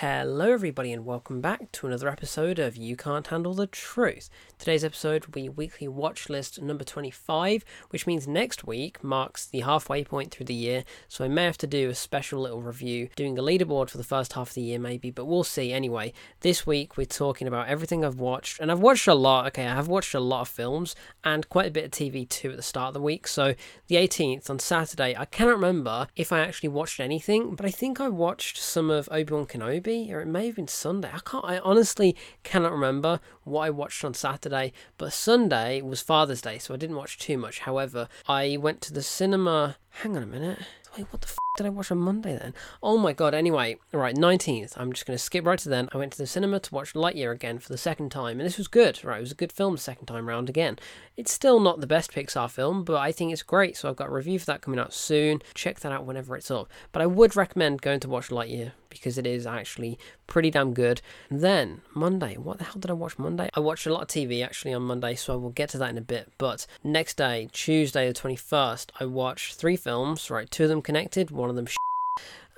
Hello, everybody, and welcome back to another episode of You Can't Handle the Truth. Today's episode will be weekly watch list number 25, which means next week marks the halfway point through the year, so I may have to do a special little review, doing a leaderboard for the first half of the year, maybe, but we'll see. Anyway, this week we're talking about everything I've watched, and I've watched a lot. Okay, I have watched a lot of films and quite a bit of TV too at the start of the week. So, the 18th on Saturday, I cannot remember if I actually watched anything, but I think I watched some of Obi Wan Kenobi or it may have been Sunday. I can't. I honestly cannot remember what I watched on Saturday. But Sunday was Father's Day, so I didn't watch too much. However, I went to the cinema. Hang on a minute. Wait, what the f- did I watch on Monday then? Oh my god. Anyway, right, 19th. I'm just going to skip right to then. I went to the cinema to watch Lightyear again for the second time, and this was good. Right, it was a good film the second time round again. It's still not the best Pixar film, but I think it's great. So I've got a review for that coming out soon. Check that out whenever it's up. But I would recommend going to watch Lightyear because it is actually pretty damn good. Then Monday, what the hell did I watch Monday? I watched a lot of TV actually on Monday, so I will get to that in a bit. But next day, Tuesday the 21st, I watched three films, right? Two of them connected, one of them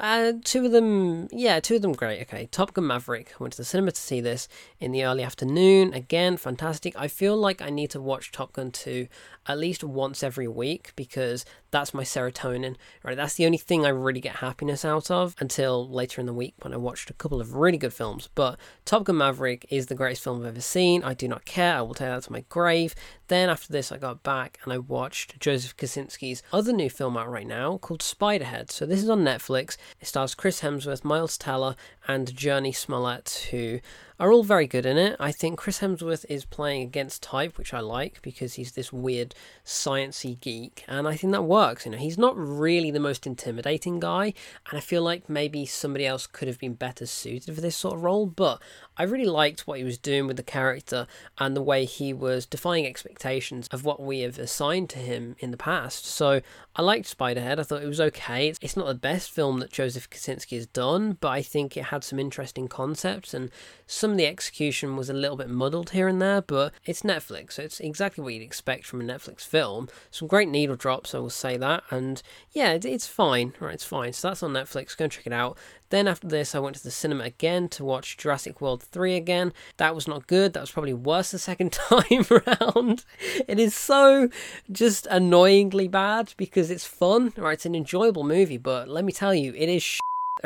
uh, two of them, yeah, two of them great. Okay, Top Gun Maverick. I went to the cinema to see this in the early afternoon. Again, fantastic. I feel like I need to watch Top Gun 2 at least once every week because that's my serotonin, right? That's the only thing I really get happiness out of until later in the week when I watched a couple of really good films. But Top Gun Maverick is the greatest film I've ever seen. I do not care. I will take that to my grave. Then after this, I got back and I watched Joseph Kosinski's other new film out right now called Spiderhead. So this is on Netflix. It stars Chris Hemsworth, Miles Teller, and Jurnee Smollett, who are all very good in it. I think Chris Hemsworth is playing against type, which I like because he's this weird sciency geek, and I think that works. You know, he's not really the most intimidating guy, and I feel like maybe somebody else could have been better suited for this sort of role. But I really liked what he was doing with the character and the way he was defying expectations of what we have assigned to him in the past. So I liked Spiderhead. I thought it was okay. It's not the best film that Joseph Kosinski has done, but I think it had some interesting concepts and some of the execution was a little bit muddled here and there, but it's Netflix, so it's exactly what you'd expect from a Netflix film. Some great needle drops, I will say that, and yeah, it's fine, right? It's fine. So that's on Netflix. Go and check it out. Then after this, I went to the cinema again to watch Jurassic World 3 again. That was not good. That was probably worse the second time around. It is so just annoyingly bad because it's fun, right? It's an enjoyable movie, but let me tell you, it is sh-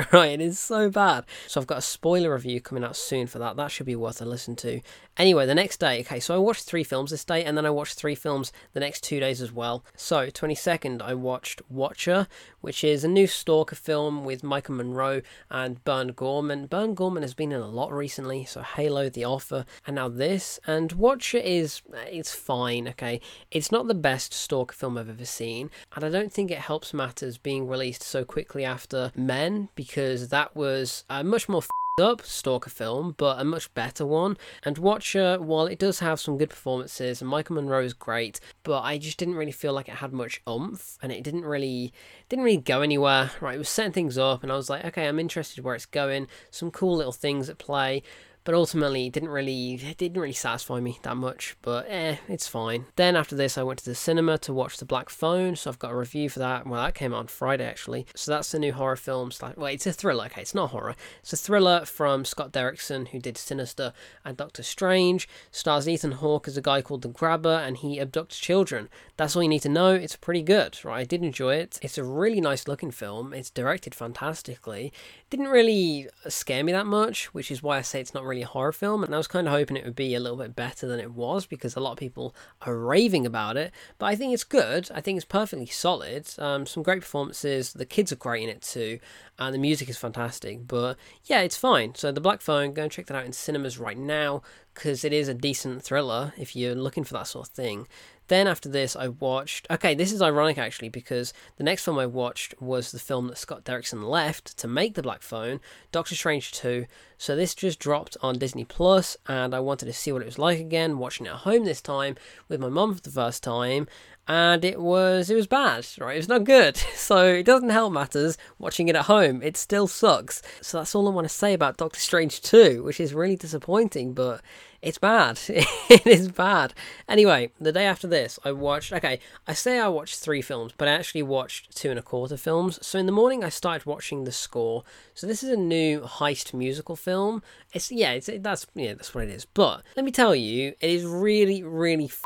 right? It is so bad. So I've got a spoiler review coming out soon for that. That should be worth a listen to. Anyway, the next day, okay, so I watched three films this day, and then I watched three films the next two days as well. So, 22nd, I watched Watcher, which is a new Stalker film with Maika Monroe and Burn Gorman. Burn Gorman has been in a lot recently, so Halo, The Offer, and now this. And Watcher is, it's fine, okay? It's not the best Stalker film I've ever seen, and I don't think it helps matters being released so quickly after Men, because that was a much more up Stalker film, but a much better one. And Watcher, while it does have some good performances, Maika Monroe is great, but I just didn't really feel like it had much oomph, and it didn't really didn't really go anywhere. Right, it was setting things up, and I was like, okay, I'm interested where it's going. Some cool little things at play but ultimately didn't really it didn't really satisfy me that much but eh it's fine. Then after this i went to the cinema to watch the black phone so i've got a review for that. Well that came out on friday actually. So that's the new horror film like well it's a thriller okay it's not horror. It's a thriller from scott derrickson who did sinister and doctor strange. Stars ethan hawke as a guy called the grabber and he abducts children. That's all you need to know. It's pretty good right? I did enjoy it. It's a really nice looking film. It's directed fantastically. Didn't really scare me that much which is why i say it's not really really a horror film, and I was kind of hoping it would be a little bit better than it was because a lot of people are raving about it. But I think it's good. I think it's perfectly solid. Um, some great performances. The kids are great in it too, and the music is fantastic. But yeah, it's fine. So the Black Phone, go and check that out in cinemas right now because it is a decent thriller if you're looking for that sort of thing. Then after this, I watched. Okay, this is ironic actually because the next film I watched was the film that Scott Derrickson left to make the Black Phone, Doctor Strange 2. So this just dropped on Disney Plus, and I wanted to see what it was like again, watching it at home this time with my mum for the first time, and it was it was bad right it was not good so it doesn't help matters watching it at home it still sucks so that's all i want to say about doctor strange 2 which is really disappointing but It's bad. it is bad. Anyway, the day after this, I watched. Okay, I say I watched three films, but I actually watched two and a quarter films. So in the morning, I started watching The Score. So this is a new heist musical film. It's yeah, it's that's yeah, that's what it is. But let me tell you, it is really, really. F-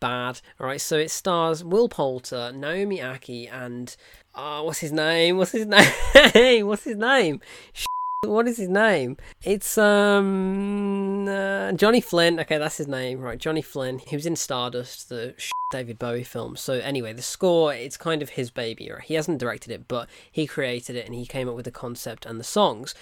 bad. All right, so it stars Will Poulter, Naomi Ackie, and uh, what's his name? What's his name? what's his name? What is his name? It's um uh, Johnny Flynn. Okay, that's his name, right? Johnny Flynn. He was in Stardust, the David Bowie film. So anyway, the score it's kind of his baby. Right? He hasn't directed it, but he created it and he came up with the concept and the songs.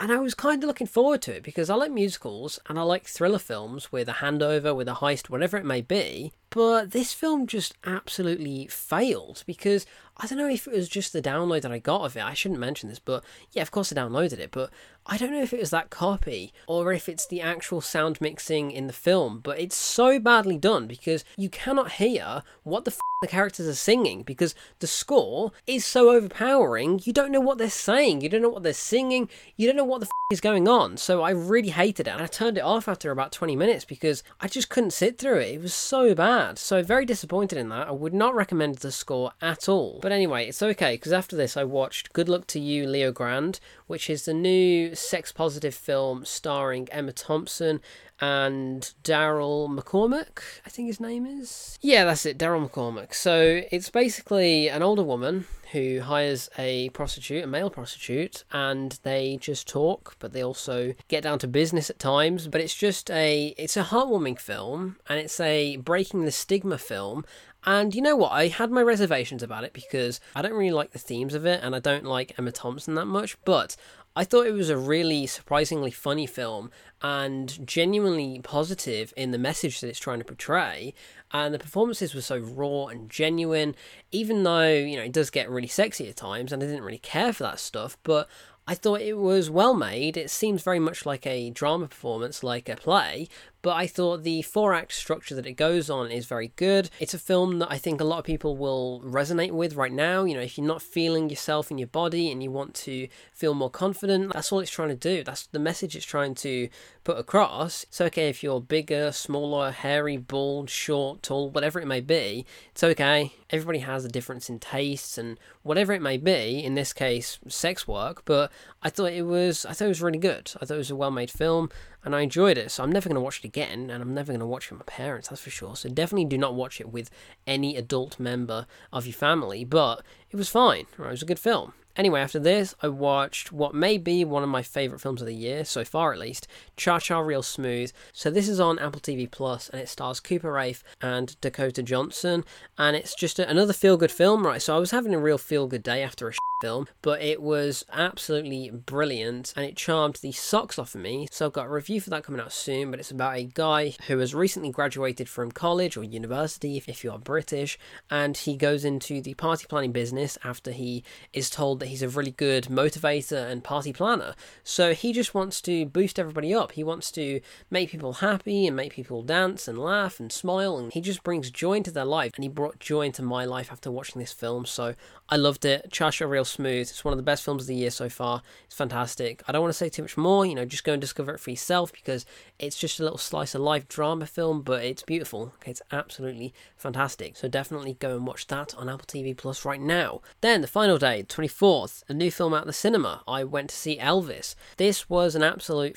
And I was kind of looking forward to it because I like musicals and I like thriller films with a handover, with a heist, whatever it may be. But this film just absolutely failed because I don't know if it was just the download that I got of it. I shouldn't mention this, but yeah, of course I downloaded it. But I don't know if it was that copy or if it's the actual sound mixing in the film. But it's so badly done because you cannot hear what the f- the characters are singing because the score is so overpowering. You don't know what they're saying. You don't know what they're singing. You don't know what the f- is going on. So I really hated it. And I turned it off after about 20 minutes because I just couldn't sit through it. It was so bad. So very disappointed in that. I would not recommend the score at all. But anyway, it's okay because after this I watched Good Luck to You, Leo Grande, which is the new sex positive film starring Emma Thompson and Daryl McCormack, I think his name is. Yeah, that's it, Daryl McCormack. So it's basically an older woman who hires a prostitute, a male prostitute, and they just talk, but they also get down to business at times. But it's just a it's a heartwarming film, and it's a breaking the stigma film. And you know what? I had my reservations about it because I don't really like the themes of it, and I don't like Emma Thompson that much. But I thought it was a really surprisingly funny film and genuinely positive in the message that it's trying to portray. And the performances were so raw and genuine, even though, you know, it does get really sexy at times, and I didn't really care for that stuff, but I thought it was well made. It seems very much like a drama performance, like a play, but I thought the four act structure that it goes on is very good. It's a film that I think a lot of people will resonate with right now. You know, if you're not feeling yourself in your body and you want to feel more confident, that's all it's trying to do. That's the message it's trying to put across. It's okay if you're bigger, smaller, hairy, bald, short, tall, whatever it may be. It's okay. Everybody has a difference in tastes and whatever it may be. In this case, sex work. But I thought it was, I thought it was really good. I thought it was a well-made film and I enjoyed it. So I'm never going to watch it again, and I'm never going to watch it with my parents, that's for sure. So definitely do not watch it with any adult member of your family. But it was fine. Right? It was a good film. Anyway, after this, I watched what may be one of my favourite films of the year, so far at least, Cha Cha Real Smooth. So this is on Apple TV Plus, and it stars Cooper Raiff and Dakota Johnson, and it's just a, another feel-good film, right? So I was having a real feel-good day after a film, but it was absolutely brilliant and it charmed the socks off of me. So I've got a review for that coming out soon, but it's about a guy who has recently graduated from college or university, if, if you are British, and he goes into the party planning business after he is told that he's a really good motivator and party planner. So he just wants to boost everybody up. He wants to make people happy and make people dance and laugh and smile, and he just brings joy into their life. And he brought joy into my life after watching this film. So I loved it. Cha Cha Real Smooth. It's one of the best films of the year so far. It's fantastic. I don't want to say too much more, you know, just go and discover it for yourself because it's just a little slice of life drama film, but it's beautiful. Okay, it's absolutely fantastic. So definitely go and watch that on Apple TV Plus right now. Then the final day, 24th, a new film at the cinema. I went to see Elvis. This was an absolute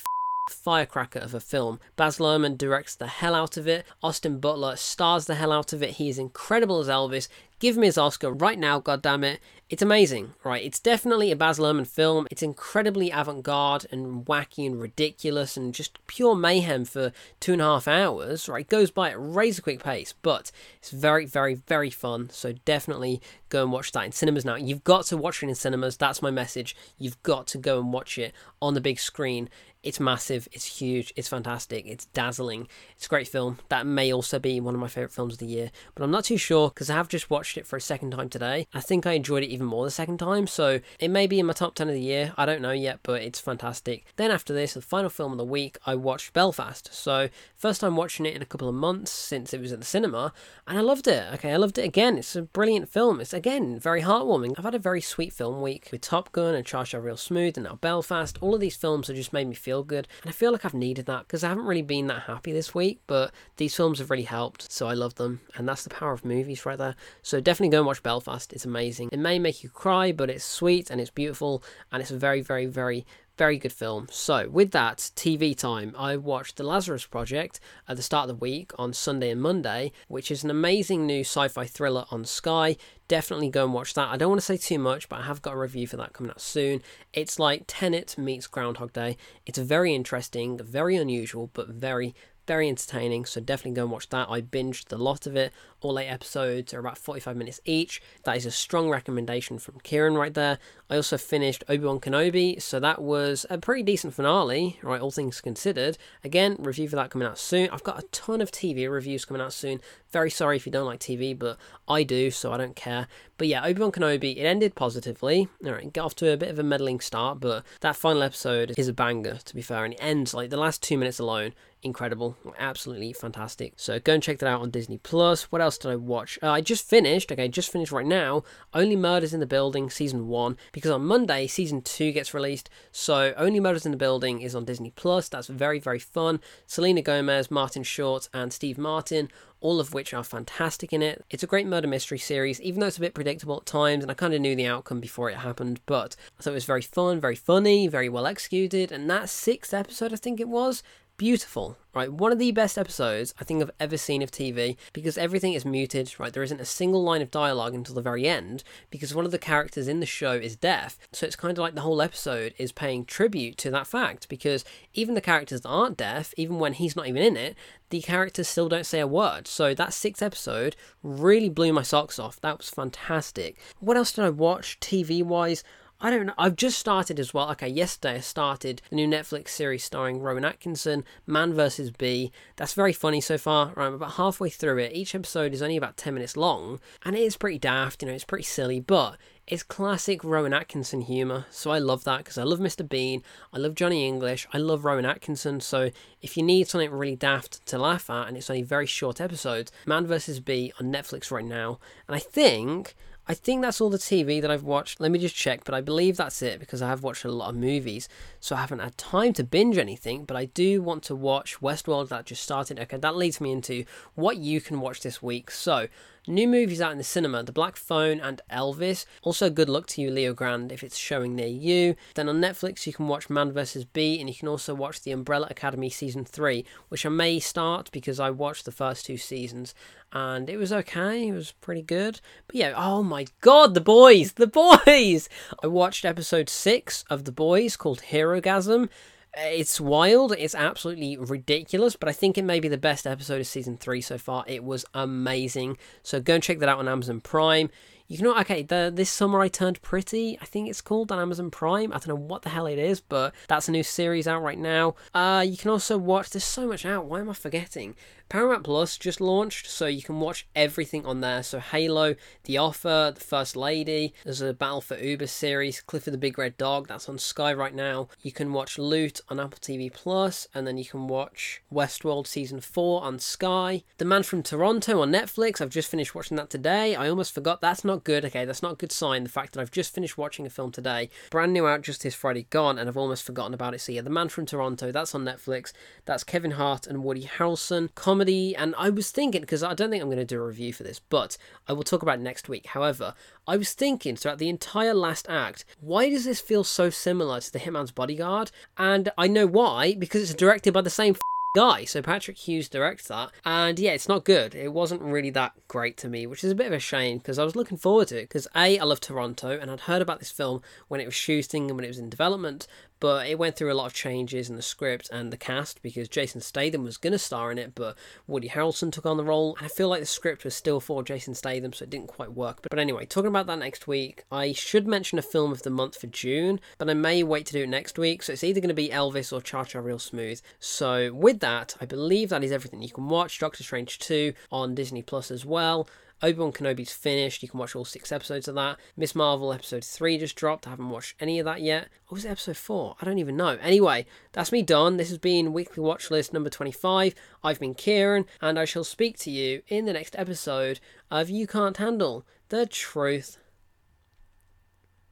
firecracker of a film. Baz Luhrmann directs the hell out of it. Austin Butler stars the hell out of it. He is incredible as Elvis. Give him his Oscar right now, goddammit. It's amazing, right? It's definitely a Baz Luhrmann film. It's incredibly avant-garde and wacky and ridiculous and just pure mayhem for two and a half hours, right? It goes by at razor quick pace, but it's very, very, very fun. So definitely go and watch that in cinemas now. You've got to watch it in cinemas. That's my message. You've got to go and watch it on the big screen. It's massive, it's huge, it's fantastic, it's dazzling, it's a great film. That may also be one of my favourite films of the year, but I'm not too sure because I have just watched it for a second time today. I think I enjoyed it even even more the second time. So it may be in my top 10 of the year. I don't know yet, but it's fantastic. Then after this, the final film of the week, I watched Belfast. So first time watching it in a couple of months since it was at the cinema, and I loved it. Okay, I loved it again. It's a brilliant film. It's again very heartwarming. I've had a very sweet film week with Top Gun and Cha Cha Real Smooth and now Belfast. All of these films have just made me feel good, and I feel like I've needed that because I haven't really been that happy this week, but these films have really helped, so I love them, and that's the power of movies right there. So definitely go and watch Belfast. It's amazing. It may make you cry, but it's sweet and it's beautiful, and it's a very, very, very very good film. So, with that, TV time, I watched The Lazarus Project at the start of the week on Sunday and Monday, which is an amazing new sci fi thriller on Sky. Definitely go and watch that. I don't want to say too much, but I have got a review for that coming out soon. It's like Tenet meets Groundhog Day. It's very interesting, very unusual, but very, very entertaining, so definitely go and watch that. I binged the lot of it. All eight episodes are about 45 minutes each. That is a strong recommendation from Kieran right there. I also finished Obi Wan Kenobi, so that was a pretty decent finale, right? All things considered. Again, review for that coming out soon. I've got a ton of TV reviews coming out soon. Very sorry if you don't like TV, but I do, so I don't care. But yeah, Obi Wan Kenobi, it ended positively. All right, get off to a bit of a meddling start, but that final episode is a banger, to be fair, and it ends like the last two minutes alone incredible, absolutely fantastic. So go and check that out on Disney Plus. What else did I watch? Uh, I just finished. Okay, just finished right now. Only Murders in the Building season one because on Monday season two gets released. So Only Murders in the Building is on Disney Plus. That's very very fun. Selena Gomez, Martin Short, and Steve Martin all of which are fantastic in it. It's a great murder mystery series, even though it's a bit predictable at times, and I kind of knew the outcome before it happened, but I thought it was very fun, very funny, very well executed, and that sixth episode, I think it was, beautiful, right? One of the best episodes I think I've ever seen of TV because everything is muted, right? There isn't a single line of dialogue until the very end because one of the characters in the show is deaf. So it's kind of like the whole episode is paying tribute to that fact because even the characters that aren't deaf, even when he's not even in it, the characters still don't say a word. So that sixth episode really blew my socks off. That was fantastic. What else did I watch TV wise? I don't know. I've just started as well. Okay, yesterday I started the new Netflix series starring Rowan Atkinson, Man vs. Bee. That's very funny so far. Right, I'm about halfway through it. Each episode is only about 10 minutes long, and it is pretty daft, you know, it's pretty silly, but it's classic Rowan Atkinson humour. So I love that because I love Mr. Bean, I love Johnny English, I love Rowan Atkinson. So if you need something really daft to laugh at, and it's only very short episodes, Man vs. Bee on Netflix right now. And I think I think that's all the TV that I've watched. Let me just check, but I believe that's it because I have watched a lot of movies, so I haven't had time to binge anything. But I do want to watch Westworld that just started. Okay, that leads me into what you can watch this week. So New movies out in the cinema The Black Phone and Elvis. Also, good luck to you, Leo Grande, if it's showing near you. Then on Netflix, you can watch Man vs. Bee, and you can also watch The Umbrella Academy Season 3, which I may start because I watched the first two seasons and it was okay. It was pretty good. But yeah, oh my god, The Boys! The Boys! I watched episode 6 of The Boys called Herogasm it's wild. It's absolutely ridiculous, but I think it may be the best episode of season three so far. It was amazing. So go and check that out on Amazon Prime. You can okay. The this summer I turned pretty. I think it's called on Amazon Prime. I don't know what the hell it is, but that's a new series out right now. Uh, you can also watch. There's so much out. Why am I forgetting? Paramount Plus just launched, so you can watch everything on there. So Halo, The Offer, The First Lady. There's a Battle for Uber series, Clifford the Big Red Dog. That's on Sky right now. You can watch Loot on Apple TV Plus, and then you can watch Westworld season four on Sky. The Man from Toronto on Netflix. I've just finished watching that today. I almost forgot. That's not good. Okay, that's not a good sign. The fact that I've just finished watching a film today, brand new out just this Friday gone, and I've almost forgotten about it. So yeah, The Man from Toronto. That's on Netflix. That's Kevin Hart and Woody Harrelson. Comedy and I was thinking because I don't think I'm going to do a review for this, but I will talk about next week. However, I was thinking throughout the entire last act, why does this feel so similar to The Hitman's Bodyguard? And I know why because it's directed by the same guy. So Patrick Hughes directs that, and yeah, it's not good. It wasn't really that great to me, which is a bit of a shame because I was looking forward to it. Because a, I love Toronto, and I'd heard about this film when it was shooting and when it was in development, but it went through a lot of changes in the script and the cast because Jason Statham was going to star in it, but Woody Harrelson took on the role, and I feel like the script was still for Jason Statham, so it didn't quite work. But, but anyway, talking about that next week, I should mention a film of the month for June, but I may wait to do it next week, so it's either going to be Elvis or Cha Cha Real Smooth. So with that, I believe that is everything you can watch. Doctor Strange 2 on Disney Plus as well. Obi Wan Kenobi's finished. You can watch all six episodes of that. Miss Marvel episode three just dropped. I haven't watched any of that yet. Or was it episode four? I don't even know. Anyway, that's me done. This has been Weekly Watch List number 25. I've been Kieran, and I shall speak to you in the next episode of You Can't Handle the Truth.